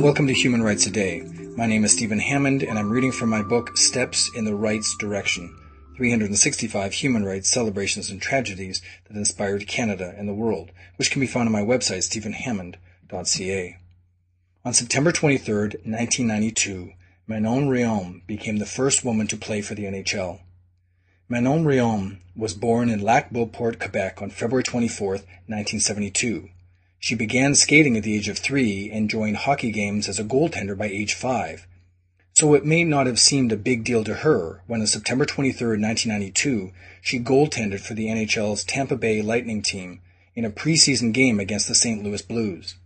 Welcome to Human Rights Today. My name is Stephen Hammond, and I'm reading from my book Steps in the Rights Direction 365 Human Rights Celebrations and Tragedies that Inspired Canada and the World, which can be found on my website, stephenhammond.ca. On September 23, 1992, Manon Rhéaume became the first woman to play for the NHL. Manon Rhéaume was born in Lac-Beauport, Quebec on February 24, 1972. She began skating at the age of three and joined hockey games as a goaltender by age five. So it may not have seemed a big deal to her when on September 23, 1992, she goaltended for the NHL's Tampa Bay Lightning team in a preseason game against the St. Louis Blues.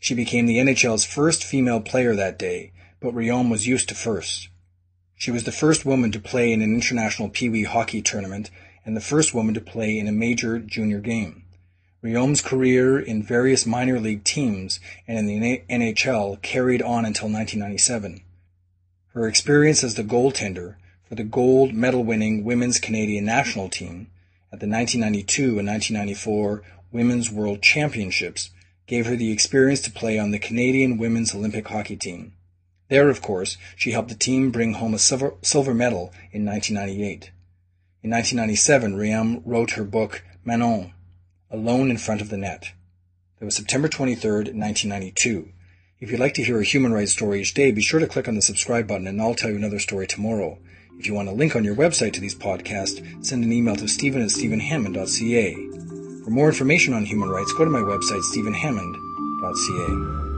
She became the NHL's first female player that day, but Rhéaume was used to first. She was the first woman to play in an international Pee Wee hockey tournament and the first woman to play in a major junior game. Rhéaume's career in various minor league teams and in the NHL carried on until 1997. Her experience as the goaltender for the gold medal winning Women's Canadian national team at the 1992 and 1994 Women's World Championships gave her the experience to play on the Canadian Women's Olympic hockey team. There, of course, she helped the team bring home a silver, silver medal in 1998. In 1997, Rhéaume wrote her book Manon, Alone in Front of the Net. That was September 23rd, 1992. If you'd like to hear a human rights story each day, be sure to click on the subscribe button and I'll tell you another story tomorrow. If you want a link on your website to these podcasts, send an email to stephen at stephenhammond.ca. For more information on human rights, go to my website, stephenhammond.ca.